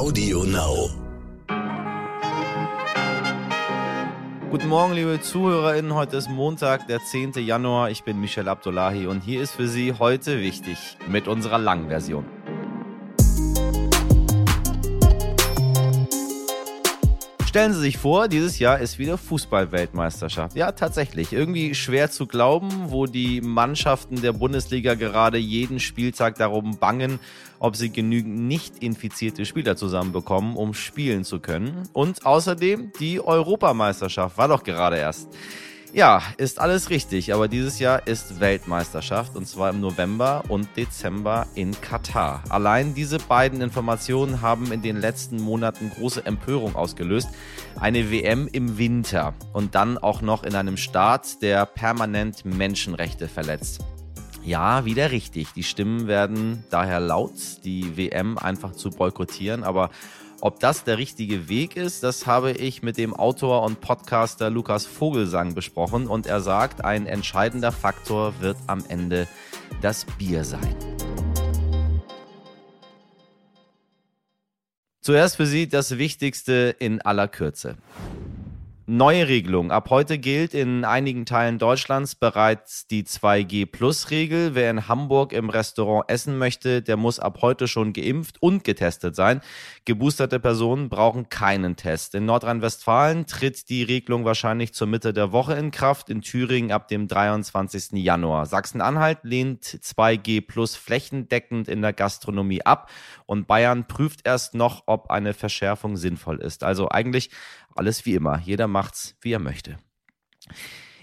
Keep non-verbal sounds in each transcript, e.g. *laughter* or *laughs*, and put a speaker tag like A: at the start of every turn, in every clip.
A: Audio Now.
B: Guten Morgen, liebe ZuhörerInnen. Heute ist Montag, der 10. Januar. Ich bin Michel Abdullahi und hier ist für Sie heute wichtig mit unserer langen Version. Stellen Sie sich vor, dieses Jahr ist wieder Fußball-Weltmeisterschaft. Ja, tatsächlich. Irgendwie schwer zu glauben, wo die Mannschaften der Bundesliga gerade jeden Spieltag darum bangen, ob sie genügend nicht infizierte Spieler zusammenbekommen, um spielen zu können. Und außerdem die Europameisterschaft war doch gerade erst. Ja, ist alles richtig, aber dieses Jahr ist Weltmeisterschaft und zwar im November und Dezember in Katar. Allein diese beiden Informationen haben in den letzten Monaten große Empörung ausgelöst. Eine WM im Winter und dann auch noch in einem Staat, der permanent Menschenrechte verletzt. Ja, wieder richtig. Die Stimmen werden daher laut, die WM einfach zu boykottieren, aber ob das der richtige Weg ist, das habe ich mit dem Autor und Podcaster Lukas Vogelsang besprochen und er sagt, ein entscheidender Faktor wird am Ende das Bier sein. Zuerst für Sie das Wichtigste in aller Kürze. Neue Regelung. Ab heute gilt in einigen Teilen Deutschlands bereits die 2G-Plus-Regel. Wer in Hamburg im Restaurant essen möchte, der muss ab heute schon geimpft und getestet sein. Geboosterte Personen brauchen keinen Test. In Nordrhein-Westfalen tritt die Regelung wahrscheinlich zur Mitte der Woche in Kraft, in Thüringen ab dem 23. Januar. Sachsen-Anhalt lehnt 2G Plus flächendeckend in der Gastronomie ab und Bayern prüft erst noch, ob eine Verschärfung sinnvoll ist. Also eigentlich alles wie immer. Jeder macht's, wie er möchte.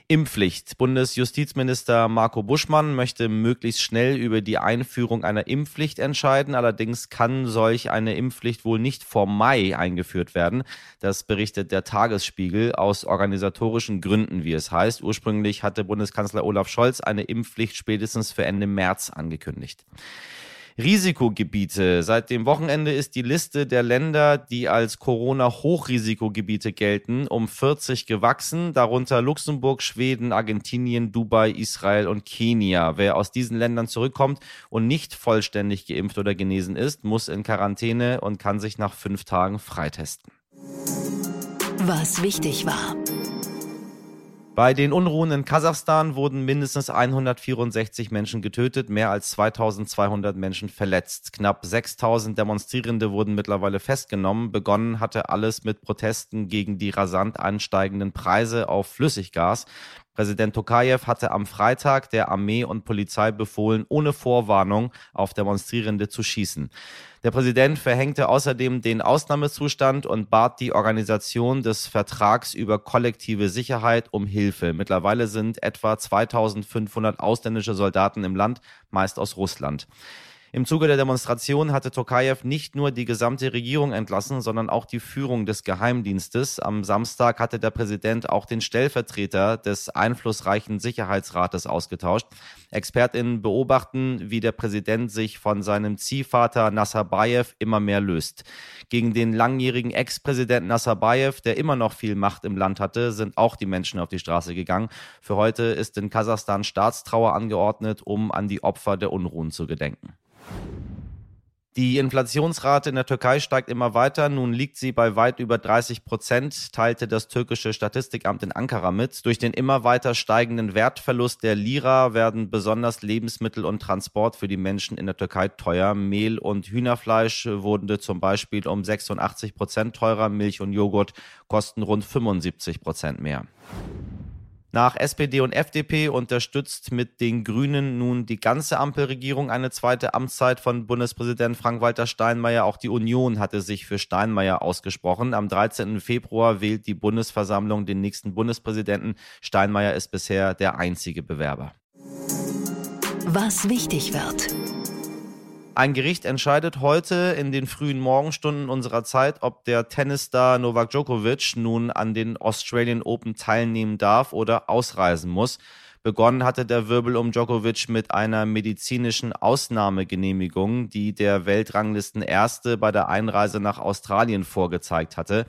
B: Impfpflicht. Bundesjustizminister Marco Buschmann möchte möglichst schnell über die Einführung einer Impfpflicht entscheiden. Allerdings kann solch eine Impfpflicht wohl nicht vor Mai eingeführt werden. Das berichtet der Tagesspiegel aus organisatorischen Gründen, wie es heißt. Ursprünglich hatte Bundeskanzler Olaf Scholz eine Impfpflicht spätestens für Ende März angekündigt. Risikogebiete. Seit dem Wochenende ist die Liste der Länder, die als Corona-Hochrisikogebiete gelten, um 40 gewachsen, darunter Luxemburg, Schweden, Argentinien, Dubai, Israel und Kenia. Wer aus diesen Ländern zurückkommt und nicht vollständig geimpft oder genesen ist, muss in Quarantäne und kann sich nach fünf Tagen freitesten.
C: Was wichtig war.
B: Bei den Unruhen in Kasachstan wurden mindestens 164 Menschen getötet, mehr als 2200 Menschen verletzt. Knapp 6000 Demonstrierende wurden mittlerweile festgenommen. Begonnen hatte alles mit Protesten gegen die rasant ansteigenden Preise auf Flüssiggas. Präsident Tokayev hatte am Freitag der Armee und Polizei befohlen, ohne Vorwarnung auf Demonstrierende zu schießen. Der Präsident verhängte außerdem den Ausnahmezustand und bat die Organisation des Vertrags über kollektive Sicherheit um Hilfe. Mittlerweile sind etwa 2500 ausländische Soldaten im Land, meist aus Russland. Im Zuge der Demonstration hatte Tokayev nicht nur die gesamte Regierung entlassen, sondern auch die Führung des Geheimdienstes. Am Samstag hatte der Präsident auch den Stellvertreter des einflussreichen Sicherheitsrates ausgetauscht. Expertinnen beobachten, wie der Präsident sich von seinem Ziehvater Nazarbayev immer mehr löst. Gegen den langjährigen Ex-Präsidenten Nazarbayev, der immer noch viel Macht im Land hatte, sind auch die Menschen auf die Straße gegangen. Für heute ist in Kasachstan Staatstrauer angeordnet, um an die Opfer der Unruhen zu gedenken. Die Inflationsrate in der Türkei steigt immer weiter. Nun liegt sie bei weit über 30 Prozent, teilte das türkische Statistikamt in Ankara mit. Durch den immer weiter steigenden Wertverlust der Lira werden besonders Lebensmittel und Transport für die Menschen in der Türkei teuer. Mehl und Hühnerfleisch wurden zum Beispiel um 86 Prozent teurer. Milch und Joghurt kosten rund 75 Prozent mehr. Nach SPD und FDP unterstützt mit den Grünen nun die ganze Ampelregierung eine zweite Amtszeit von Bundespräsident Frank-Walter Steinmeier. Auch die Union hatte sich für Steinmeier ausgesprochen. Am 13. Februar wählt die Bundesversammlung den nächsten Bundespräsidenten. Steinmeier ist bisher der einzige Bewerber.
C: Was wichtig wird.
B: Ein Gericht entscheidet heute in den frühen Morgenstunden unserer Zeit, ob der Tennisstar Novak Djokovic nun an den Australian Open teilnehmen darf oder ausreisen muss. Begonnen hatte der Wirbel um Djokovic mit einer medizinischen Ausnahmegenehmigung, die der Weltranglisten Erste bei der Einreise nach Australien vorgezeigt hatte.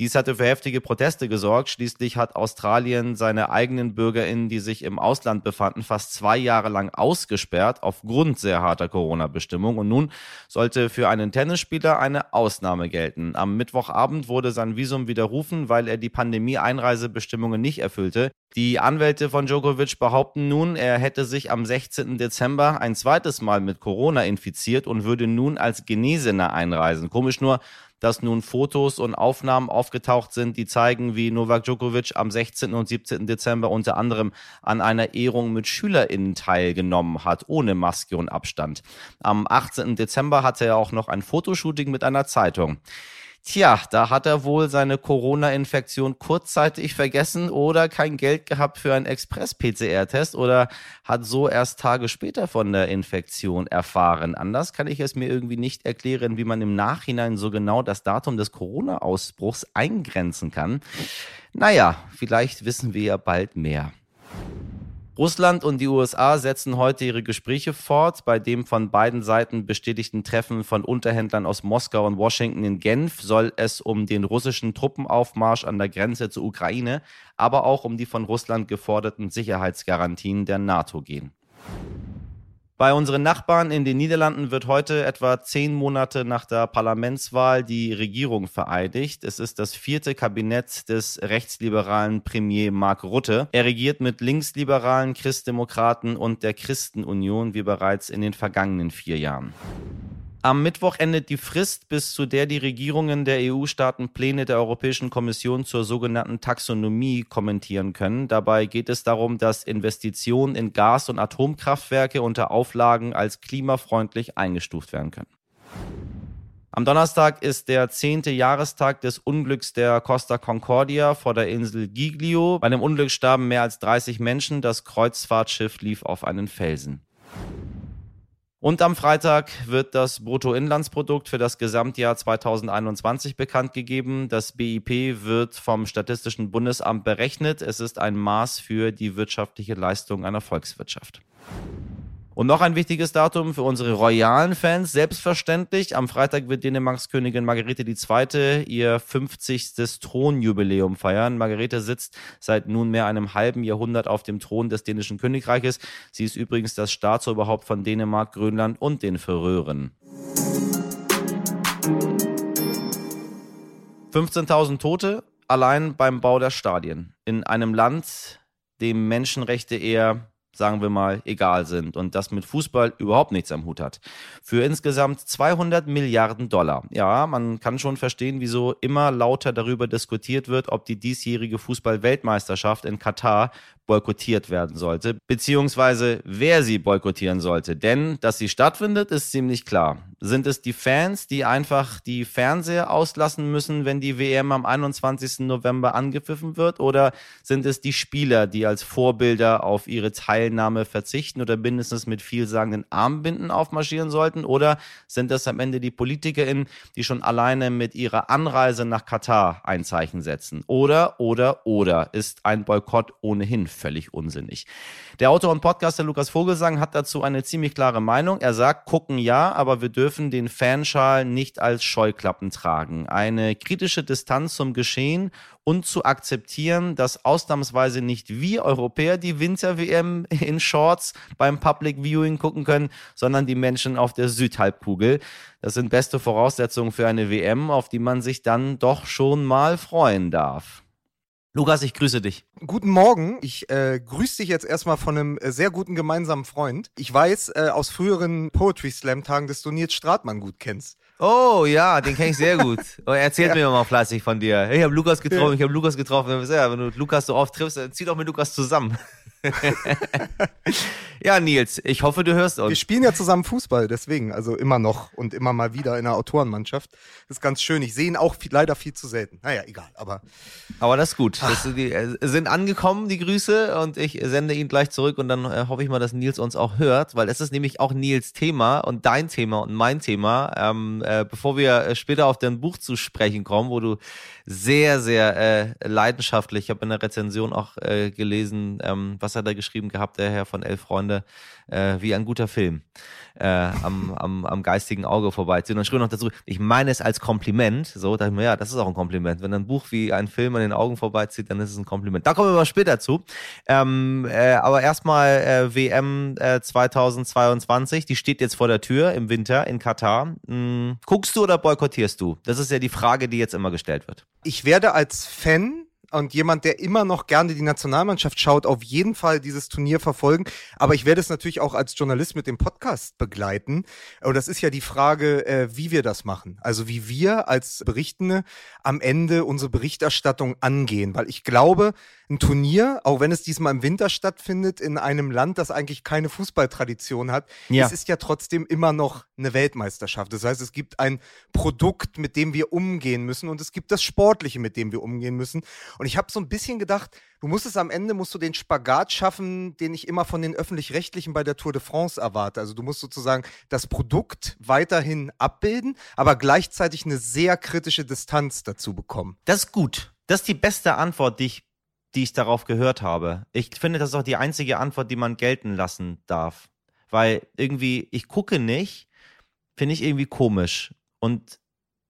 B: Dies hatte für heftige Proteste gesorgt. Schließlich hat Australien seine eigenen BürgerInnen, die sich im Ausland befanden, fast zwei Jahre lang ausgesperrt aufgrund sehr harter Corona-Bestimmungen. Und nun sollte für einen Tennisspieler eine Ausnahme gelten. Am Mittwochabend wurde sein Visum widerrufen, weil er die Pandemie-Einreisebestimmungen nicht erfüllte. Die Anwälte von Djokovic behaupten nun, er hätte sich am 16. Dezember ein zweites Mal mit Corona infiziert und würde nun als Genesener einreisen. Komisch nur, dass nun Fotos und Aufnahmen aufgetaucht sind, die zeigen, wie Novak Djokovic am 16. und 17. Dezember unter anderem an einer Ehrung mit SchülerInnen teilgenommen hat, ohne Maske und Abstand. Am 18. Dezember hatte er auch noch ein Fotoshooting mit einer Zeitung. Tja, da hat er wohl seine Corona-Infektion kurzzeitig vergessen oder kein Geld gehabt für einen Express-PCR-Test oder hat so erst Tage später von der Infektion erfahren. Anders kann ich es mir irgendwie nicht erklären, wie man im Nachhinein so genau das Datum des Corona-Ausbruchs eingrenzen kann. Naja, vielleicht wissen wir ja bald mehr. Russland und die USA setzen heute ihre Gespräche fort. Bei dem von beiden Seiten bestätigten Treffen von Unterhändlern aus Moskau und Washington in Genf soll es um den russischen Truppenaufmarsch an der Grenze zur Ukraine, aber auch um die von Russland geforderten Sicherheitsgarantien der NATO gehen. Bei unseren Nachbarn in den Niederlanden wird heute etwa zehn Monate nach der Parlamentswahl die Regierung vereidigt. Es ist das vierte Kabinett des rechtsliberalen Premier Mark Rutte. Er regiert mit linksliberalen Christdemokraten und der Christenunion wie bereits in den vergangenen vier Jahren. Am Mittwoch endet die Frist, bis zu der die Regierungen der EU-Staaten Pläne der Europäischen Kommission zur sogenannten Taxonomie kommentieren können. Dabei geht es darum, dass Investitionen in Gas- und Atomkraftwerke unter Auflagen als klimafreundlich eingestuft werden können. Am Donnerstag ist der zehnte Jahrestag des Unglücks der Costa Concordia vor der Insel Giglio. Bei dem Unglück starben mehr als 30 Menschen. Das Kreuzfahrtschiff lief auf einen Felsen. Und am Freitag wird das Bruttoinlandsprodukt für das Gesamtjahr 2021 bekannt gegeben. Das BIP wird vom Statistischen Bundesamt berechnet. Es ist ein Maß für die wirtschaftliche Leistung einer Volkswirtschaft. Und noch ein wichtiges Datum für unsere royalen Fans, selbstverständlich. Am Freitag wird Dänemarks Königin Margarete II. ihr 50. Thronjubiläum feiern. Margarete sitzt seit nunmehr einem halben Jahrhundert auf dem Thron des dänischen Königreiches. Sie ist übrigens das Staatsoberhaupt von Dänemark, Grönland und den Färöeren. 15.000 Tote allein beim Bau der Stadien. In einem Land, dem Menschenrechte eher sagen wir mal, egal sind und das mit Fußball überhaupt nichts am Hut hat. Für insgesamt 200 Milliarden Dollar. Ja, man kann schon verstehen, wieso immer lauter darüber diskutiert wird, ob die diesjährige Fußball-Weltmeisterschaft in Katar boykottiert werden sollte, beziehungsweise wer sie boykottieren sollte. Denn, dass sie stattfindet, ist ziemlich klar. Sind es die Fans, die einfach die Fernseher auslassen müssen, wenn die WM am 21. November angepfiffen wird? Oder sind es die Spieler, die als Vorbilder auf ihre Teilnahme verzichten oder mindestens mit vielsagenden Armbinden aufmarschieren sollten? Oder sind es am Ende die PolitikerInnen, die schon alleine mit ihrer Anreise nach Katar ein Zeichen setzen? Oder, oder, oder ist ein Boykott ohnehin völlig unsinnig. Der Autor und Podcaster Lukas Vogelsang hat dazu eine ziemlich klare Meinung. Er sagt, gucken ja, aber wir dürfen den Fanschal nicht als Scheuklappen tragen. Eine kritische Distanz zum Geschehen und zu akzeptieren, dass ausnahmsweise nicht wir Europäer die Winter-WM in Shorts beim Public Viewing gucken können, sondern die Menschen auf der Südhalbkugel. Das sind beste Voraussetzungen für eine WM, auf die man sich dann doch schon mal freuen darf. Lukas, ich grüße dich.
A: Guten Morgen. Ich äh, grüße dich jetzt erstmal von einem äh, sehr guten gemeinsamen Freund. Ich weiß äh, aus früheren Poetry Slam Tagen, dass du Nils Stratmann gut kennst.
B: Oh ja, den kenne ich sehr gut. *laughs* Oh, erzählt ja. mir mal fleißig von dir. Ich habe Lukas getroffen, ja. ich habe Lukas getroffen. Ja, wenn du Lukas so oft triffst, zieh doch mit Lukas zusammen. *laughs* ja, Nils, ich hoffe, du hörst uns.
A: Wir spielen ja zusammen Fußball, deswegen, also immer noch und immer mal wieder in der Autorenmannschaft. Das ist ganz schön. Ich sehe ihn auch viel, leider viel zu selten. Naja, egal, aber.
B: Aber das ist gut. Das die, äh, sind angekommen, die Grüße, und ich sende ihn gleich zurück und dann äh, hoffe ich mal, dass Nils uns auch hört, weil es ist nämlich auch Nils Thema und dein Thema und mein Thema. Ähm, äh, bevor wir äh, später auf dein Buch zu sprechen kommen, wo du sehr, sehr äh, leidenschaftlich, ich habe in der Rezension auch äh, gelesen, ähm, was hat er geschrieben gehabt, der Herr von Elf Freunde, äh, wie ein guter Film äh, am, am, am geistigen Auge vorbeiziehen. Und schrieb noch dazu, ich meine es als Kompliment. So, dachte ich mir, ja, das ist auch ein Kompliment. Wenn ein Buch wie ein Film an den Augen vorbeizieht, dann ist es ein Kompliment. Da kommen wir mal später zu. Ähm, äh, aber erstmal äh, WM äh, 2022, die steht jetzt vor der Tür im Winter in Katar. Hm, guckst du oder boykottierst du? Das ist ja die Frage, die jetzt immer gestellt wird.
A: Ich werde als Fan und jemand, der immer noch gerne die Nationalmannschaft schaut, auf jeden Fall dieses Turnier verfolgen. Aber ich werde es natürlich auch als Journalist mit dem Podcast begleiten. Und das ist ja die Frage, äh, wie wir das machen. Also wie wir als Berichtende am Ende unsere Berichterstattung angehen. Weil ich glaube, ein Turnier, auch wenn es diesmal im Winter stattfindet, in einem Land, das eigentlich keine Fußballtradition hat, ja. es ist ja trotzdem immer noch eine Weltmeisterschaft. Das heißt, es gibt ein Produkt, mit dem wir umgehen müssen und es gibt das Sportliche, mit dem wir umgehen müssen. Und ich habe so ein bisschen gedacht, du musst es am Ende, musst du den Spagat schaffen, den ich immer von den Öffentlich-Rechtlichen bei der Tour de France erwarte. Also du musst sozusagen das Produkt weiterhin abbilden, aber gleichzeitig eine sehr kritische Distanz dazu bekommen.
B: Das ist gut. Das ist die beste Antwort, die ich die ich darauf gehört habe. Ich finde, das ist auch die einzige Antwort, die man gelten lassen darf. Weil irgendwie, ich gucke nicht, finde ich irgendwie komisch. Und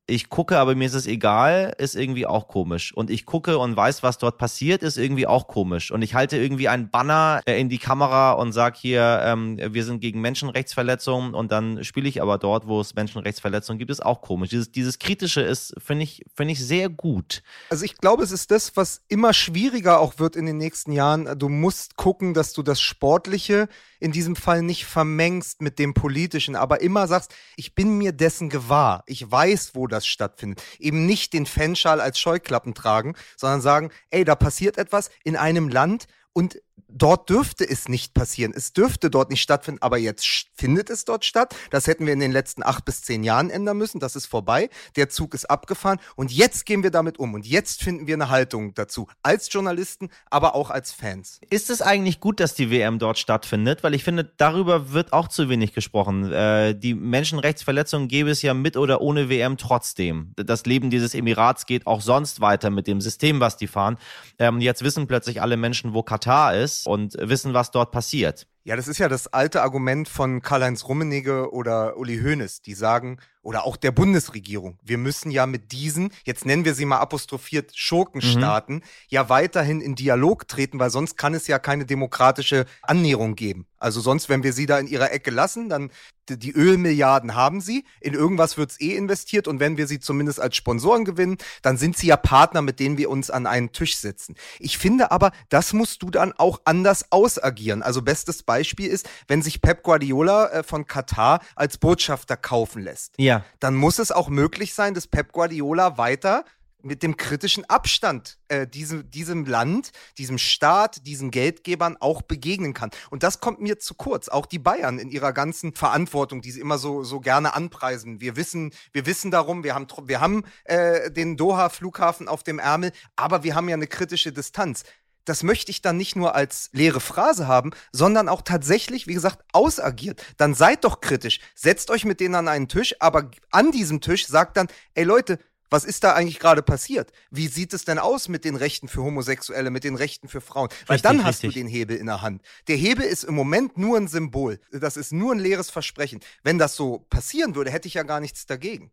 B: ich gucke, aber mir ist es egal, ist irgendwie auch komisch. Und ich gucke und weiß, was dort passiert, ist irgendwie auch komisch. Und ich halte irgendwie einen Banner äh, in die Kamera und sage hier, ähm, wir sind gegen Menschenrechtsverletzungen und dann spiele ich aber dort, wo es Menschenrechtsverletzungen gibt, ist auch komisch. Dieses, dieses Kritische ist, finde ich, finde ich sehr gut.
A: Also ich glaube, es ist das, was immer schwieriger auch wird in den nächsten Jahren. Du musst gucken, dass du das Sportliche in diesem Fall nicht vermengst mit dem Politischen, aber immer sagst, ich bin mir dessen gewahr. Ich weiß, wo das stattfindet. Eben nicht den Fanschal als Scheuklappen tragen, sondern sagen, ey, da passiert etwas in einem Land und dort dürfte es nicht passieren. Es dürfte dort nicht stattfinden, aber jetzt findet es dort statt. Das hätten wir in den letzten acht bis zehn Jahren ändern müssen. Das ist vorbei. Der Zug ist abgefahren und jetzt gehen wir damit um und jetzt finden wir eine Haltung dazu. Als Journalisten, aber auch als Fans.
B: Ist es eigentlich gut, dass die WM dort stattfindet? Weil ich finde, darüber wird auch zu wenig gesprochen. Äh, die Menschenrechtsverletzungen gäbe es ja mit oder ohne WM trotzdem. Das Leben dieses Emirats geht auch sonst weiter mit dem System, was die fahren. Ähm, jetzt wissen plötzlich alle Menschen, wo Katar ist und wissen, was dort passiert.
A: Ja, das ist ja das alte Argument von Karl-Heinz Rummenigge oder Uli Hoeneß, die sagen, oder auch der Bundesregierung, wir müssen ja mit diesen, jetzt nennen wir sie mal apostrophiert, Schurkenstaaten, mhm. ja weiterhin in Dialog treten, weil sonst kann es ja keine demokratische Annäherung geben. Also sonst, wenn wir sie da in ihrer Ecke lassen, dann die Ölmilliarden haben sie, in irgendwas wird's eh investiert und wenn wir sie zumindest als Sponsoren gewinnen, dann sind sie ja Partner, mit denen wir uns an einen Tisch setzen. Ich finde aber, das musst du dann auch anders ausagieren. Also bestes Beispiel ist, wenn sich Pep Guardiola äh, von Katar als Botschafter kaufen lässt.
B: Ja.
A: Dann muss es auch möglich sein, dass Pep Guardiola weiter mit dem kritischen Abstand äh, diesem, diesem Land, diesem Staat, diesen Geldgebern auch begegnen kann. Und das kommt mir zu kurz. Auch die Bayern in ihrer ganzen Verantwortung, die sie immer so, so gerne anpreisen. Wir wissen, wir wissen darum, wir haben, wir haben äh, den Doha-Flughafen auf dem Ärmel, aber wir haben ja eine kritische Distanz das möchte ich dann nicht nur als leere Phrase haben, sondern auch tatsächlich, wie gesagt, ausagiert. Dann seid doch kritisch, setzt euch mit denen an einen Tisch, aber an diesem Tisch sagt dann, ey Leute, was ist da eigentlich gerade passiert? Wie sieht es denn aus mit den Rechten für Homosexuelle, mit den Rechten für Frauen? Weil richtig, dann hast richtig. du den Hebel in der Hand. Der Hebel ist im Moment nur ein Symbol. Das ist nur ein leeres Versprechen. Wenn das so passieren würde, hätte ich ja gar nichts dagegen.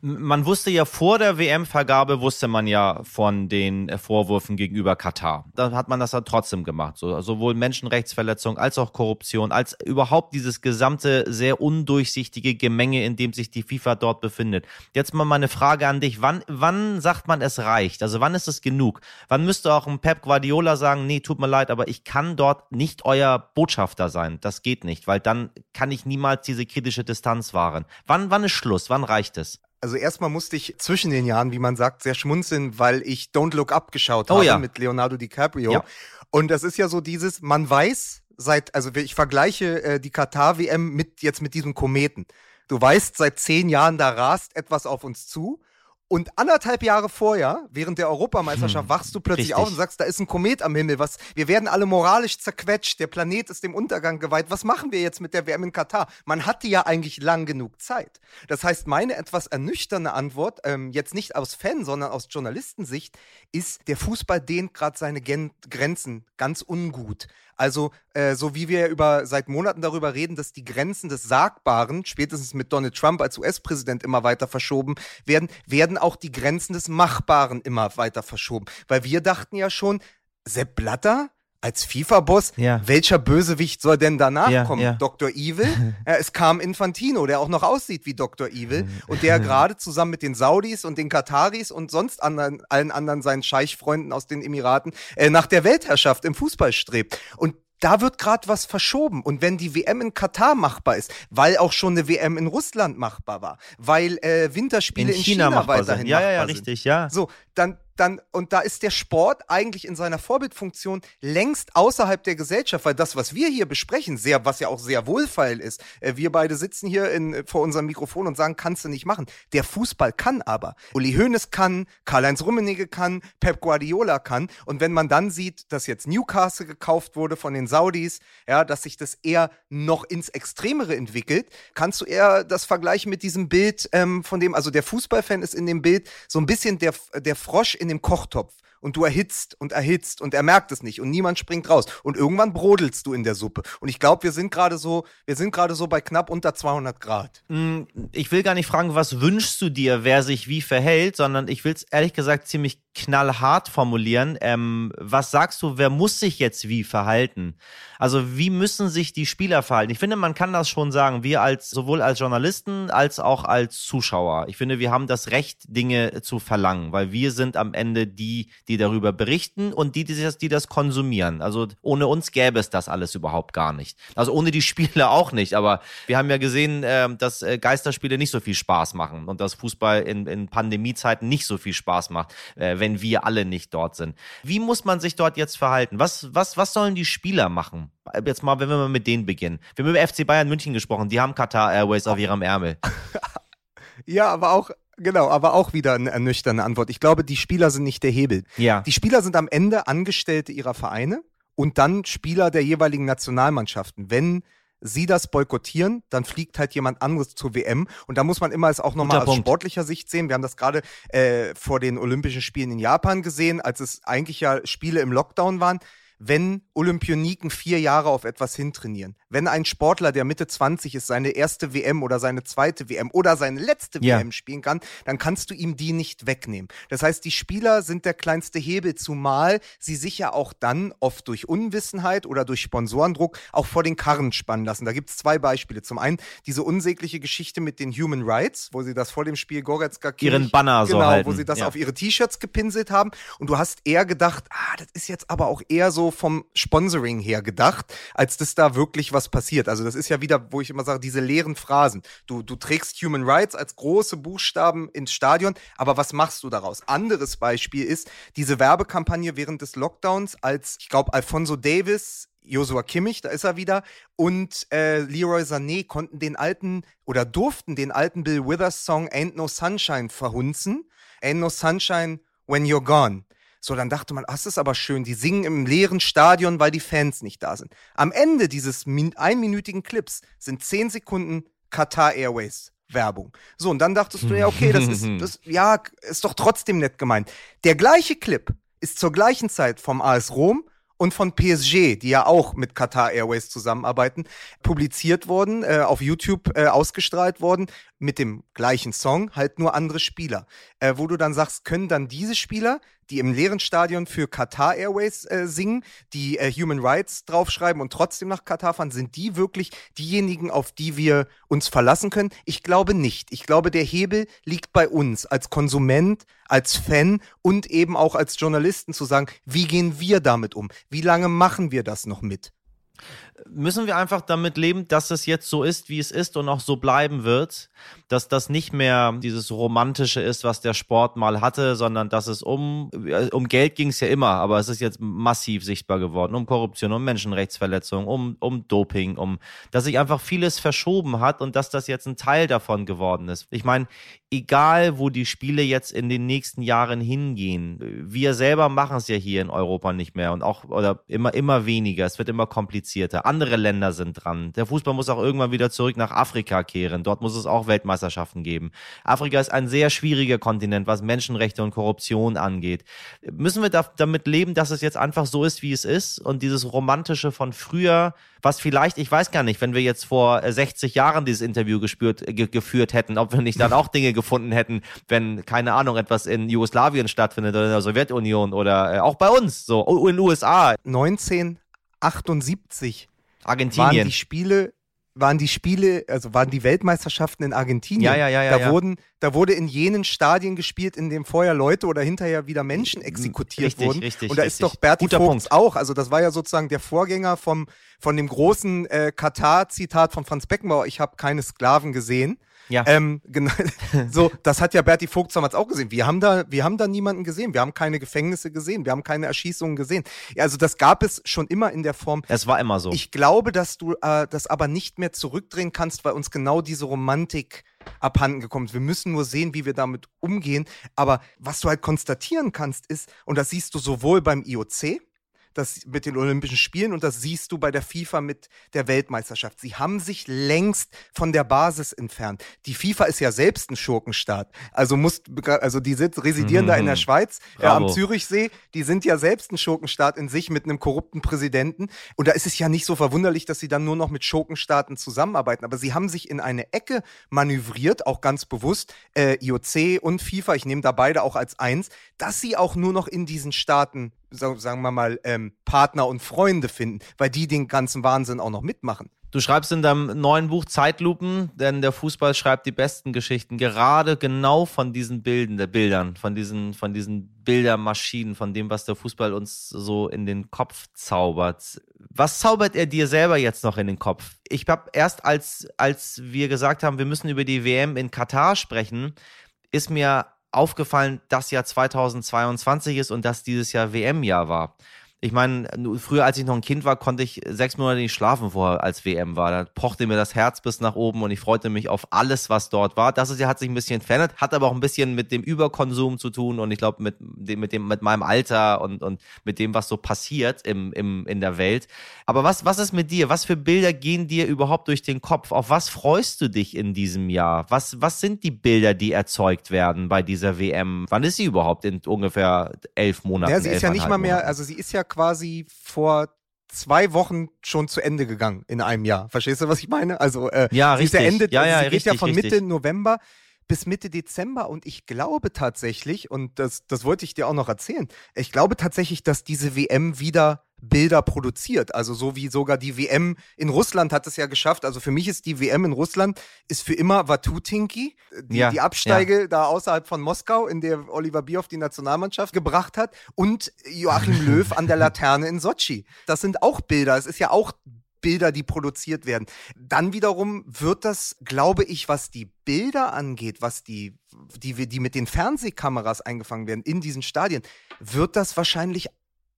B: Man wusste ja vor der WM-Vergabe, wusste man ja von den äh, Vorwürfen gegenüber Katar. Da hat man das dann trotzdem gemacht. So, sowohl Menschenrechtsverletzung als auch Korruption, als überhaupt dieses gesamte sehr undurchsichtige Gemenge, in dem sich die FIFA dort befindet. Jetzt mal meine Frage an dich. Wann, wann sagt man, es reicht? Also wann ist es genug? Wann müsste auch ein Pep Guardiola sagen, nee, tut mir leid, aber ich kann dort nicht euer Botschafter sein. Das geht nicht, weil dann kann ich niemals diese kritische Distanz wahren. Wann, wann ist Schluss? Wann reicht es?
A: Also erstmal musste ich zwischen den Jahren, wie man sagt, sehr schmunzeln, weil ich Don't Look Up geschaut oh, habe ja. mit Leonardo DiCaprio. Ja. Und das ist ja so dieses, man weiß seit, also ich vergleiche äh, die Katar-WM mit jetzt mit diesem Kometen. Du weißt, seit zehn Jahren, da rast etwas auf uns zu Und anderthalb Jahre vorher, während der Europameisterschaft,
B: Hm,
A: wachst du plötzlich
B: richtig.
A: auf und sagst, da ist ein Komet am Himmel. Was, wir werden alle moralisch zerquetscht. Der Planet ist dem Untergang geweiht. Was machen wir jetzt mit der WM in Katar? Man hatte ja eigentlich lang genug Zeit. Das heißt, meine etwas ernüchternde Antwort, ähm, jetzt nicht aus Fan, sondern aus Journalistensicht, ist, der Fußball dehnt gerade seine Gen Grenzen ganz ungut. Also, äh, so wie wir über seit Monaten darüber reden, dass die Grenzen des Sagbaren, spätestens mit Donald Trump als US-Präsident immer weiter verschoben werden, werden auch die Grenzen des Machbaren immer weiter verschoben. Weil wir dachten ja schon, Sepp Blatter als FIFA-Boss,
B: Ja.
A: welcher Bösewicht soll denn danach
B: Ja,
A: kommen?
B: ja.
A: Dr. Evil? *laughs* ja, es kam Infantino, der auch noch aussieht wie Dr. Evil und der *laughs* gerade zusammen mit den Saudis und den Kataris und sonst anderen, allen anderen seinen Scheichfreunden aus den Emiraten äh, nach der Weltherrschaft im Fußball strebt. Und da wird gerade was verschoben. Und wenn die WM in Katar machbar ist, weil auch schon eine WM in Russland machbar war, weil äh, Winterspiele in, China,
B: machbar
A: weiterhin
B: sind. Ja, ja, ja,
A: machbar sind.
B: richtig, ja.
A: So, dann, dann, und da ist der Sport eigentlich in seiner Vorbildfunktion längst außerhalb der Gesellschaft, weil das, was wir hier besprechen, sehr, was ja auch sehr wohlfeil ist, äh, wir beide sitzen hier in, äh, vor unserem Mikrofon und sagen, kannst du nicht machen. Der Fußball kann aber. Uli Hoeneß kann, Karl-Heinz Rummenigge kann, Pep Guardiola kann. Und wenn man dann sieht, dass jetzt Newcastle gekauft wurde von den Saudis, ja, dass sich das eher noch ins Extremere entwickelt, kannst du eher das vergleichen mit diesem Bild, ähm, von dem, also der Fußballfan ist in dem Bild so ein bisschen der, der Frosch in dem Kochtopf. Und du erhitzt und erhitzt und er merkt es nicht und niemand springt raus. Und irgendwann brodelst du in der Suppe. Und ich glaube, wir sind gerade so, wir sind gerade so bei knapp unter 200 Grad.
B: Mm, Ich will gar nicht fragen, was wünschst du dir, wer sich wie verhält, sondern ich will es ehrlich gesagt ziemlich knallhart formulieren. Ähm, was sagst du, wer muss sich jetzt wie verhalten? Also wie müssen sich die Spieler verhalten? Ich finde, man kann das schon sagen, wir als sowohl als Journalisten als auch als Zuschauer. Ich finde, wir haben das Recht, Dinge zu verlangen, weil wir sind am Ende die, die darüber berichten und die, die das, die das konsumieren. Also ohne uns gäbe es das alles überhaupt gar nicht. Also ohne die *laughs* Spieler auch nicht. Aber wir haben ja gesehen, ähm, dass äh, Geisterspiele nicht so viel Spaß machen und dass Fußball in, in Pandemiezeiten nicht so viel Spaß macht, äh, wenn wir alle nicht dort sind. Wie muss man sich dort jetzt verhalten? Was, was, was sollen die Spieler machen? Jetzt mal, wenn wir mal mit denen beginnen. Wir haben über FC Bayern München gesprochen, die haben Qatar Airways auf ihrem Ärmel. *laughs*
A: Ja, aber auch, genau, aber auch wieder eine ernüchternde Antwort. Ich glaube, die Spieler sind nicht der Hebel.
B: Ja.
A: Die Spieler sind am Ende Angestellte ihrer Vereine und dann Spieler der jeweiligen Nationalmannschaften. Wenn sie das boykottieren, dann fliegt halt jemand anderes zur WM. Und da muss man immer es auch nochmal aus
B: Punkt.
A: sportlicher Sicht sehen. Wir haben das gerade äh, vor den Olympischen Spielen in Japan gesehen, als es eigentlich ja Spiele im Lockdown waren. Wenn Olympioniken vier Jahre auf etwas hintrainieren, wenn ein Sportler, der Mitte 20 ist, seine erste WM oder seine zweite WM oder seine letzte
B: Ja.
A: WM spielen kann, dann kannst du ihm die nicht wegnehmen. Das heißt, die Spieler sind der kleinste Hebel, zumal sie sich ja auch dann oft durch Unwissenheit oder durch Sponsorendruck auch vor den Karren spannen lassen. Da gibt es zwei Beispiele. Zum einen diese unsägliche Geschichte mit den Human Rights, wo sie das vor dem Spiel Goretzka
B: Ihren Banner so
A: genau,
B: halten,
A: wo sie das
B: ja.
A: auf ihre T-Shirts gepinselt haben. Und du hast eher gedacht, ah, das ist jetzt aber auch eher so vom Sponsoring her gedacht, als dass da wirklich was passiert. Also das ist ja wieder, wo ich immer sage, diese leeren Phrasen. Du, du trägst Human Rights als große Buchstaben ins Stadion, aber was machst du daraus? Anderes Beispiel ist diese Werbekampagne während des Lockdowns, als ich glaube Alfonso Davis Joshua Kimmich, da ist er wieder, und äh, Leroy Sané konnten den alten oder durften den alten Bill Withers Song Ain't No Sunshine verhunzen. Ain't No Sunshine When You're Gone. So, dann dachte man, ah, das ist aber schön, die singen im leeren Stadion, weil die Fans nicht da sind. Am Ende dieses min einminütigen Clips sind zehn Sekunden Qatar Airways Werbung. So, und dann dachtest du ja, okay, das ist, das, *laughs* ja, ist doch trotzdem nett gemeint. Der gleiche Clip ist zur gleichen Zeit vom AS Rom und von PSG, die ja auch mit Qatar Airways zusammenarbeiten, publiziert worden, äh, auf YouTube äh, ausgestrahlt worden, mit dem gleichen Song, halt nur andere Spieler. Äh, wo du dann sagst, können dann diese Spieler, die im leeren Stadion für Qatar Airways äh, singen, die äh, Human Rights draufschreiben und trotzdem nach Katar fahren, sind die wirklich diejenigen, auf die wir uns verlassen können? Ich glaube nicht. Ich glaube, der Hebel liegt bei uns als Konsument, als Fan und eben auch als Journalisten zu sagen, wie gehen wir damit um? Wie lange machen wir das noch mit?
B: Müssen wir einfach damit leben, dass es jetzt so ist, wie es ist und auch so bleiben wird, dass das nicht mehr dieses romantische ist, was der Sport mal hatte, sondern dass es um äh, um Geld ging es ja immer, aber es ist jetzt massiv sichtbar geworden, um Korruption, um Menschenrechtsverletzungen, um um Doping, um dass sich einfach vieles verschoben hat und dass das jetzt ein Teil davon geworden ist. Ich meine, egal wo die Spiele jetzt in den nächsten Jahren hingehen, wir selber machen es ja hier in Europa nicht mehr und auch oder immer immer weniger, es wird immer komplizierter andere Länder sind dran. Der Fußball muss auch irgendwann wieder zurück nach Afrika kehren. Dort muss es auch Weltmeisterschaften geben. Afrika ist ein sehr schwieriger Kontinent, was Menschenrechte und Korruption angeht. Müssen wir da, damit leben, dass es jetzt einfach so ist, wie es ist und dieses Romantische von früher, was vielleicht, ich weiß gar nicht, wenn wir jetzt vor 60 Jahren dieses Interview gespürt, ge geführt hätten, ob wir nicht dann auch Dinge gefunden hätten, wenn, keine Ahnung, etwas in Jugoslawien stattfindet oder in der Sowjetunion oder äh, auch bei uns, so in den USA.
A: 1978
B: Argentinien.
A: waren die Spiele waren die Spiele, also waren die Weltmeisterschaften in Argentinien.
B: Ja, ja, ja, ja,
A: da
B: ja.
A: wurden, da wurde in jenen Stadien gespielt, in dem vorher Leute oder hinterher wieder Menschen exekutiert
B: Richtig,
A: wurden.
B: richtig,
A: Und da
B: richtig.
A: ist doch Berti
B: Guter
A: Vogts
B: Punkt.
A: auch. Also das war ja sozusagen der Vorgänger vom von dem großen äh, Katar-Zitat von Franz Beckenbauer. Ich habe keine Sklaven gesehen.
B: Ja.
A: Ähm, genau, *laughs* so, das hat ja Berti Vogt damals auch gesehen. Wir haben da, wir haben da niemanden gesehen. Wir haben keine Gefängnisse gesehen. Wir haben keine Erschießungen gesehen. Ja, also das gab es schon immer in der Form.
B: es war immer so.
A: Ich glaube, dass du äh, das aber nicht mehr zurückdrehen kannst, weil uns genau diese Romantik abhanden gekommen ist. Wir müssen nur sehen, wie wir damit umgehen. Aber was du halt konstatieren kannst, ist, und das siehst du sowohl beim IOC, das mit den Olympischen Spielen und das siehst du bei der FIFA mit der Weltmeisterschaft. Sie haben sich längst von der Basis entfernt. Die FIFA ist ja selbst ein Schurkenstaat. Also muss, also die sitz, residieren da in der
B: Mhm.
A: Schweiz, ja, am. Zürichsee. Die sind ja selbst ein Schurkenstaat in sich mit einem korrupten Präsidenten. Und da ist es ja nicht so verwunderlich, dass sie dann nur noch mit Schurkenstaaten zusammenarbeiten. Aber sie haben sich in eine Ecke manövriert, auch ganz bewusst, äh, IOC und FIFA, ich nehme da beide auch als eins, dass sie auch nur noch in diesen Staaten, sagen wir mal, ähm, Partner und Freunde finden, weil die den ganzen Wahnsinn auch noch mitmachen.
B: Du schreibst in deinem neuen Buch Zeitlupen, denn der Fußball schreibt die besten Geschichten, gerade genau von diesen Bilden, der Bildern, von diesen, von diesen Bildermaschinen, von dem, was der Fußball uns so in den Kopf zaubert. Was zaubert er dir selber jetzt noch in den Kopf? Ich habe erst, als, als wir gesagt haben, wir müssen über die WM in Katar sprechen, ist mir aufgefallen, dass Jahr 2022 ist und dass dieses Jahr WM-Jahr war. Ich meine, früher, als ich noch ein Kind war, konnte ich sechs Monate nicht schlafen vorher, als WM war. Da pochte mir das Herz bis nach oben und ich freute mich auf alles, was dort war. Das ist ja, hat sich ein bisschen verändert, hat aber auch ein bisschen mit dem Überkonsum zu tun und ich glaube mit dem, mit dem, mit meinem Alter und, und mit dem, was so passiert im, im, in der Welt. Aber was, was ist mit dir? Was für Bilder gehen dir überhaupt durch den Kopf? Auf was freust du dich in diesem Jahr? Was, was sind die Bilder, die erzeugt werden bei dieser WM? Wann ist sie überhaupt? In ungefähr elf Monaten?
A: Ja, sie ist ja nicht mal mehr, also sie ist ja quasi vor zwei Wochen schon zu Ende gegangen in einem Jahr. Verstehst du, was ich meine? Also äh,
B: Ja,
A: sie
B: richtig.
A: Ende,
B: Ja, ja,
A: sie geht ja
B: richtig,
A: von Mitte
B: richtig.
A: November bis Mitte Dezember und ich glaube tatsächlich, und das, das wollte ich dir auch noch erzählen, ich glaube tatsächlich, dass diese WM wieder Bilder produziert. Also so wie sogar die WM in Russland hat es ja geschafft. Also für mich ist die WM in Russland ist für immer Watutinki, die,
B: Ja,
A: die Absteige da außerhalb von Moskau, in der Oliver Bierhoff die Nationalmannschaft gebracht hat und Joachim *laughs* Löw an der Laterne in Sochi. Das sind auch Bilder. Es ist ja auch Bilder, die produziert werden. Dann wiederum wird das, glaube ich, was die Bilder angeht, was die, die, die mit den Fernsehkameras eingefangen werden in diesen Stadien, wird das wahrscheinlich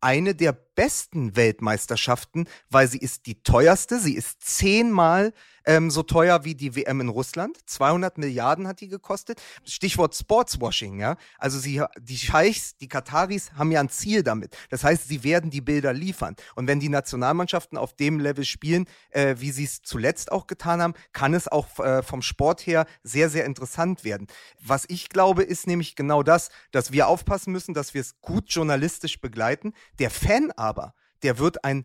A: eine der besten Weltmeisterschaften, weil sie ist die teuerste. Sie ist zehnmal ähm, so teuer wie die WM in Russland. 200 Milliarden hat die gekostet. Stichwort Sportswashing, ja. Also sie, die Scheichs, die Kataris haben ja ein Ziel damit. Das heißt, sie werden die Bilder liefern. Und wenn die Nationalmannschaften auf dem Level spielen, äh, wie sie es zuletzt auch getan haben, kann es auch äh, vom Sport her sehr, sehr interessant werden. Was ich glaube, ist nämlich genau das, dass wir aufpassen müssen, dass wir es gut journalistisch begleiten. Der Fan aber, der wird ein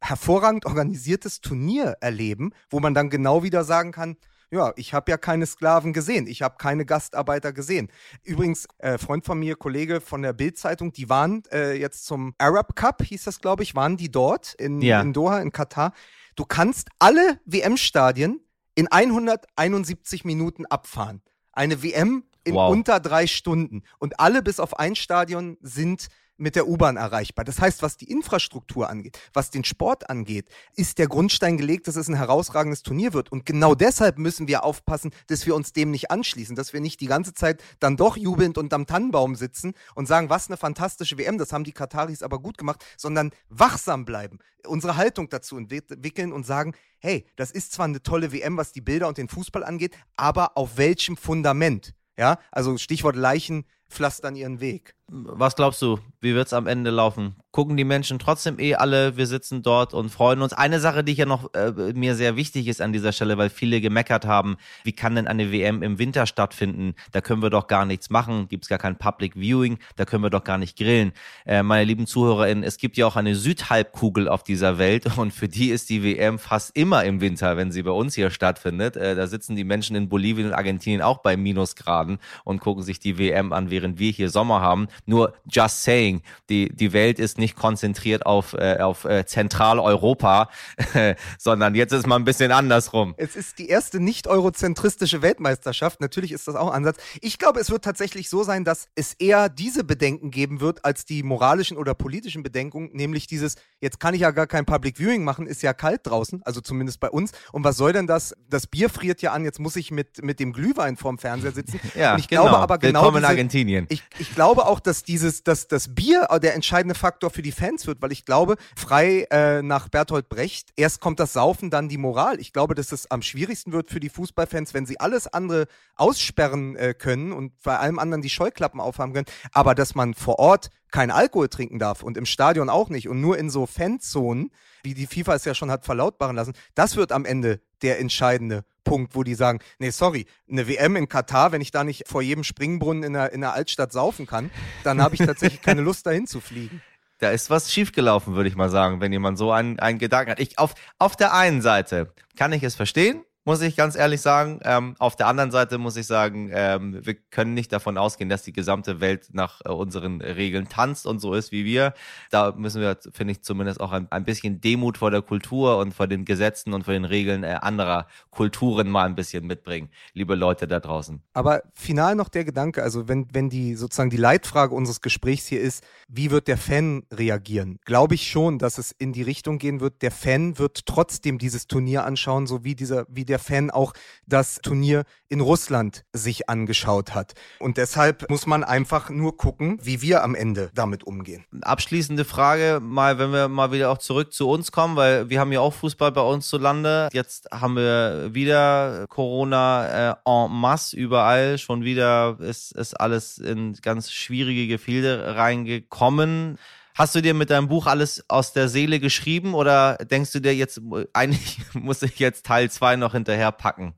A: hervorragend organisiertes Turnier erleben, wo man dann genau wieder sagen kann, ja, ich habe ja keine Sklaven gesehen, ich habe keine Gastarbeiter gesehen. Übrigens, äh, Freund von mir, Kollege von der Bild-Zeitung, die waren äh, jetzt zum Arab Cup, hieß das, glaube ich, waren die dort in,
B: Ja.
A: in Doha, in Katar. Du kannst alle WM-Stadien in 171 Minuten abfahren. Eine WM in
B: Wow.
A: unter drei Stunden. Und alle bis auf ein Stadion sind mit der U-Bahn erreichbar. Das heißt, was die Infrastruktur angeht, was den Sport angeht, ist der Grundstein gelegt, dass es ein herausragendes Turnier wird. Und genau deshalb müssen wir aufpassen, dass wir uns dem nicht anschließen, dass wir nicht die ganze Zeit dann doch jubelnd unterm Tannenbaum sitzen und sagen, was eine fantastische WM, das haben die Kataris aber gut gemacht, sondern wachsam bleiben, unsere Haltung dazu entwickeln und sagen, hey, das ist zwar eine tolle WM, was die Bilder und den Fußball angeht, aber auf welchem Fundament? Ja, also Stichwort Leichen pflastern ihren Weg.
B: Was glaubst du, wie wird es am Ende laufen? Gucken die Menschen trotzdem eh alle, wir sitzen dort und freuen uns. Eine Sache, die hier noch äh, mir sehr wichtig ist an dieser Stelle, weil viele gemeckert haben, wie kann denn eine WM im Winter stattfinden? Da können wir doch gar nichts machen, gibt es gar kein Public Viewing, da können wir doch gar nicht grillen. Äh, meine lieben ZuhörerInnen, es gibt ja auch eine Südhalbkugel auf dieser Welt *laughs* und für die ist die WM fast immer im Winter, wenn sie bei uns hier stattfindet. Äh, da sitzen die Menschen in Bolivien und Argentinien auch bei Minusgraden und gucken sich die WM an, während wir hier Sommer haben. Nur just saying, die, die Welt ist nicht konzentriert auf, äh, auf äh, Zentraleuropa, *laughs* sondern jetzt ist mal ein bisschen andersrum.
A: Es ist die erste nicht-eurozentristische Weltmeisterschaft. Natürlich ist das auch ein Ansatz. Ich glaube, es wird tatsächlich so sein, dass es eher diese Bedenken geben wird, als die moralischen oder politischen Bedenken, nämlich dieses, jetzt kann ich ja gar kein Public Viewing machen, ist ja kalt draußen, also zumindest bei uns. Und was soll denn das? Das Bier friert ja an, jetzt muss ich mit, mit dem Glühwein vorm Fernseher sitzen. *laughs*
B: ja,
A: und ich
B: genau.
A: glaube aber genau.
B: Willkommen
A: diese,
B: in Argentinien.
A: Ich, ich glaube auch, dass dieses, dass das Bier der entscheidende Faktor für die Fans wird, weil ich glaube, frei äh, nach Bertolt Brecht, erst kommt das Saufen, dann die Moral. Ich glaube, dass es am schwierigsten wird für die Fußballfans, wenn sie alles andere aussperren äh, können und bei allem anderen die Scheuklappen aufhaben können, aber dass man vor Ort kein Alkohol trinken darf und im Stadion auch nicht und nur in so Fanzonen, wie die FIFA es ja schon hat verlautbaren lassen, das wird am Ende der entscheidende Punkt, wo die sagen, nee, sorry, eine WM in Katar, wenn ich da nicht vor jedem Springbrunnen in der, in der Altstadt saufen kann, dann habe ich tatsächlich keine Lust dahin zu fliegen.
B: Da ist was schiefgelaufen, würde ich mal sagen, wenn jemand so einen, einen Gedanken hat. Ich, auf, auf der einen Seite kann ich es verstehen, muss ich ganz ehrlich sagen. Ähm, auf der anderen Seite muss ich sagen, ähm, wir können nicht davon ausgehen, dass die gesamte Welt nach äh, unseren Regeln tanzt und so ist wie wir. Da müssen wir, finde ich, zumindest auch ein, ein, bisschen Demut vor der Kultur und vor den Gesetzen und vor den Regeln äh, anderer Kulturen mal ein bisschen mitbringen, liebe Leute da draußen.
A: Aber final noch der Gedanke, also wenn, wenn die sozusagen die Leitfrage unseres Gesprächs hier ist, wie wird der Fan reagieren? Glaube ich schon, dass es in die Richtung gehen wird, der Fan wird trotzdem dieses Turnier anschauen, so wie dieser, wie der der Fan auch das Turnier in Russland sich angeschaut hat. Und deshalb muss man einfach nur gucken, wie wir am Ende damit umgehen.
B: Abschließende Frage, mal, wenn wir mal wieder auch zurück zu uns kommen, weil wir haben ja auch Fußball bei uns zu Lande. Jetzt haben wir wieder Corona äh, en masse überall. Schon wieder ist, ist alles in ganz schwierige Gefilde reingekommen. Hast du dir mit deinem Buch alles aus der Seele geschrieben oder denkst du dir jetzt, eigentlich *laughs* muss ich jetzt Teil 2 noch hinterher packen?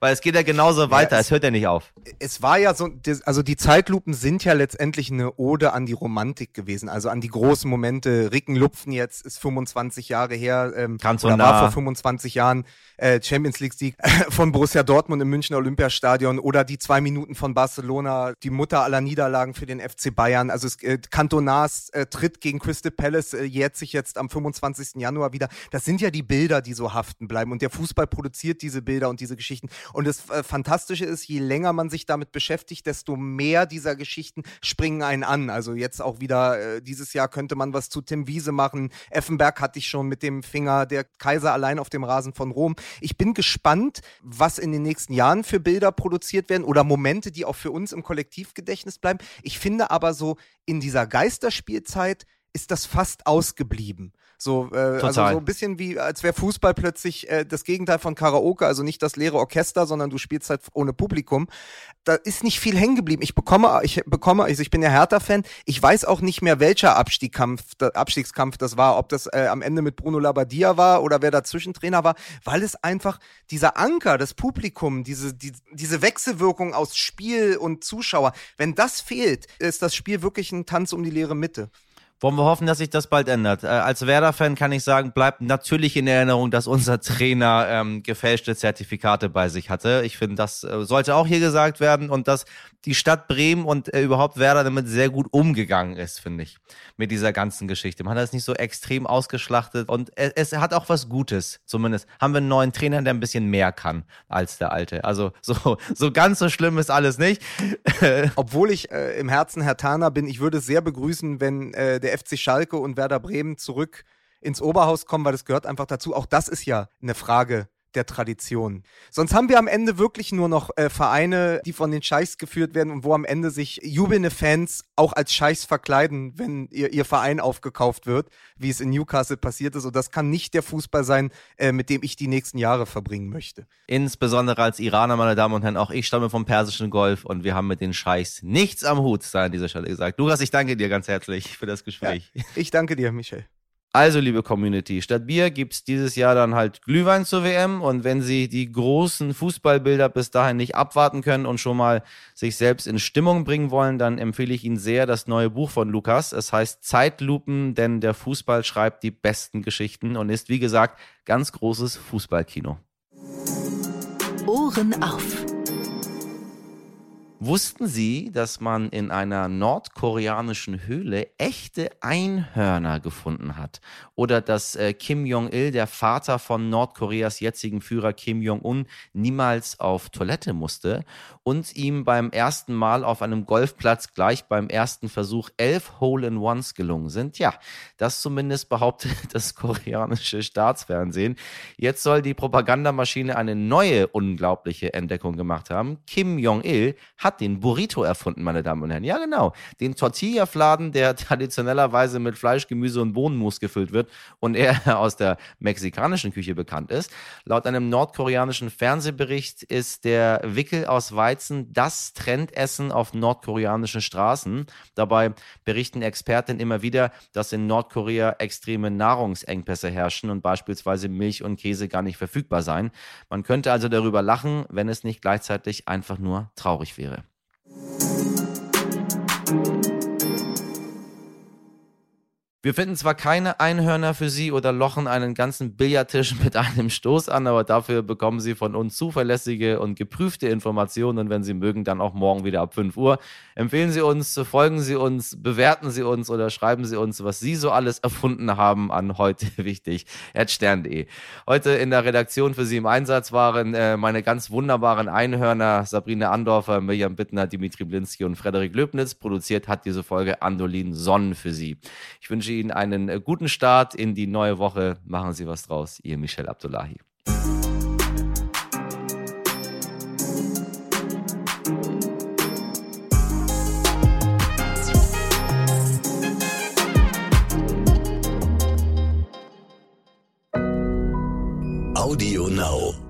B: Weil es geht ja genauso weiter, ja, es, es, hört ja nicht auf.
A: Es war ja so, also die Zeitlupen sind ja letztendlich eine Ode an die Romantik gewesen, also an die großen Momente. Ricken Lupfen jetzt ist 25 Jahre her, ähm,
B: oder
A: war vor 25 Jahren äh, Champions League Sieg *laughs* von Borussia Dortmund im Münchner Olympiastadion oder die zwei Minuten von Barcelona, die Mutter aller Niederlagen für den FC Bayern. Also es, äh, Cantonas äh, Tritt gegen Crystal Palace äh, jährt sich jetzt am 25. Januar wieder. Das sind ja die Bilder, die so haften bleiben und der Fußball produziert diese Bilder und diese Geschichten. Und das äh, Fantastische ist, je länger man sich damit beschäftigt, desto mehr dieser Geschichten springen einen an. Also jetzt auch wieder, äh, dieses Jahr könnte man was zu Tim Wiese machen. Effenberg hatte ich schon mit dem Finger, der Kaiser allein auf dem Rasen von Rom. Ich bin gespannt, was in den nächsten Jahren für Bilder produziert werden oder Momente, die auch für uns im Kollektivgedächtnis bleiben. Ich finde aber so in dieser Geisterspielzeit ist das fast ausgeblieben. So, äh, also so ein bisschen wie, als wäre Fußball plötzlich äh, das Gegenteil von Karaoke, also nicht das leere Orchester, sondern du spielst halt ohne Publikum. Da ist nicht viel hängen geblieben. Ich bekomme, ich bekomme, also ich bin ja Hertha-Fan. Ich weiß auch nicht mehr, welcher Abstiegskampf, Abstiegskampf das war, ob das äh, am Ende mit Bruno Labbadia war oder wer dazwischen Trainer war, weil es einfach dieser Anker, das Publikum, diese, die, diese Wechselwirkung aus Spiel und Zuschauer, wenn das fehlt, ist das Spiel wirklich ein Tanz um die leere Mitte.
B: Wollen wir hoffen, dass sich das bald ändert. Äh, als Werder-Fan kann ich sagen, bleibt natürlich in Erinnerung, dass unser Trainer ähm, gefälschte Zertifikate bei sich hatte. Ich finde, das äh, sollte auch hier gesagt werden und dass die Stadt Bremen und äh, überhaupt Werder damit sehr gut umgegangen ist, finde ich, mit dieser ganzen Geschichte. Man hat das nicht so extrem ausgeschlachtet und es, es hat auch was Gutes. Zumindest haben wir einen neuen Trainer, der ein bisschen mehr kann als der alte. Also so, so ganz so schlimm ist alles nicht.
A: Obwohl ich äh, im Herzen Herr Taner bin, ich würde es sehr begrüßen, wenn äh, der FC Schalke und Werder Bremen zurück ins Oberhaus kommen, weil das gehört einfach dazu. Auch das ist ja eine Frage der Tradition. Sonst haben wir am Ende wirklich nur noch äh, Vereine, die von den Scheichs geführt werden und wo am Ende sich jubelnde Fans auch als Scheichs verkleiden, wenn ihr, ihr Verein aufgekauft wird, wie es in Newcastle passiert ist. Und das kann nicht der Fußball sein, äh, mit dem ich die nächsten Jahre verbringen möchte.
B: Insbesondere als Iraner, meine Damen und Herren, auch ich stamme vom persischen Golf und wir haben mit den Scheichs nichts am Hut, sei an dieser Stelle gesagt. Lukas, ich danke dir ganz herzlich für das Gespräch.
A: Ja, ich danke dir, Michel.
B: Also, liebe Community, statt Bier gibt's dieses Jahr dann halt Glühwein zur WM. Und wenn Sie die großen Fußballbilder bis dahin nicht abwarten können und schon mal sich selbst in Stimmung bringen wollen, dann empfehle ich Ihnen sehr das neue Buch von Lukas. Es heißt Zeitlupen, denn der Fußball schreibt die besten Geschichten und ist, wie gesagt, ganz großes Fußballkino.
C: Ohren auf.
B: Wussten Sie, dass man in einer nordkoreanischen Höhle echte Einhörner gefunden hat? Oder dass äh, Kim Jong-il, der Vater von Nordkoreas jetzigen Führer Kim Jong-un, niemals auf Toilette musste und ihm beim ersten Mal auf einem Golfplatz gleich beim ersten Versuch elf Hole-in-Ones gelungen sind? Ja, das zumindest behauptet *laughs* das koreanische Staatsfernsehen. Jetzt soll die Propagandamaschine eine neue unglaubliche Entdeckung gemacht haben. Kim Jong-il hat den Burrito erfunden, meine Damen und Herren. Ja, genau. Den Tortilla-Fladen, der *laughs* traditionellerweise mit Fleisch, Gemüse und Bohnenmus gefüllt wird und er *laughs* aus der mexikanischen Küche bekannt ist. Laut einem nordkoreanischen Fernsehbericht ist der Wickel aus Weizen das Trendessen auf nordkoreanischen Straßen. Dabei berichten Experten immer wieder, dass in Nordkorea extreme Nahrungsengpässe herrschen und beispielsweise Milch und Käse gar nicht verfügbar seien. Man könnte also darüber lachen, wenn es nicht gleichzeitig einfach nur traurig wäre. Wir finden zwar keine Einhörner für Sie oder lochen einen ganzen Billardtisch mit einem Stoß an, aber dafür bekommen Sie von uns zuverlässige und geprüfte Informationen und wenn Sie mögen, dann auch morgen wieder ab 5 Uhr. Empfehlen Sie uns, folgen Sie uns, bewerten Sie uns oder schreiben Sie uns, was Sie so alles erfunden haben an heute *laughs* wichtig, stern.de. Heute in der Redaktion für Sie im Einsatz waren äh, meine ganz wunderbaren Einhörner Sabrina Andorfer, Mirjam Bittner, Dimitri Blinski und Frederik Löbnitz. Produziert hat diese Folge Andolin Sonn für Sie. Ich wünsche Ihnen einen äh, guten Start in die neue Woche. Machen Sie was draus. Ihr Michel Abdullahi.
C: Audio Now.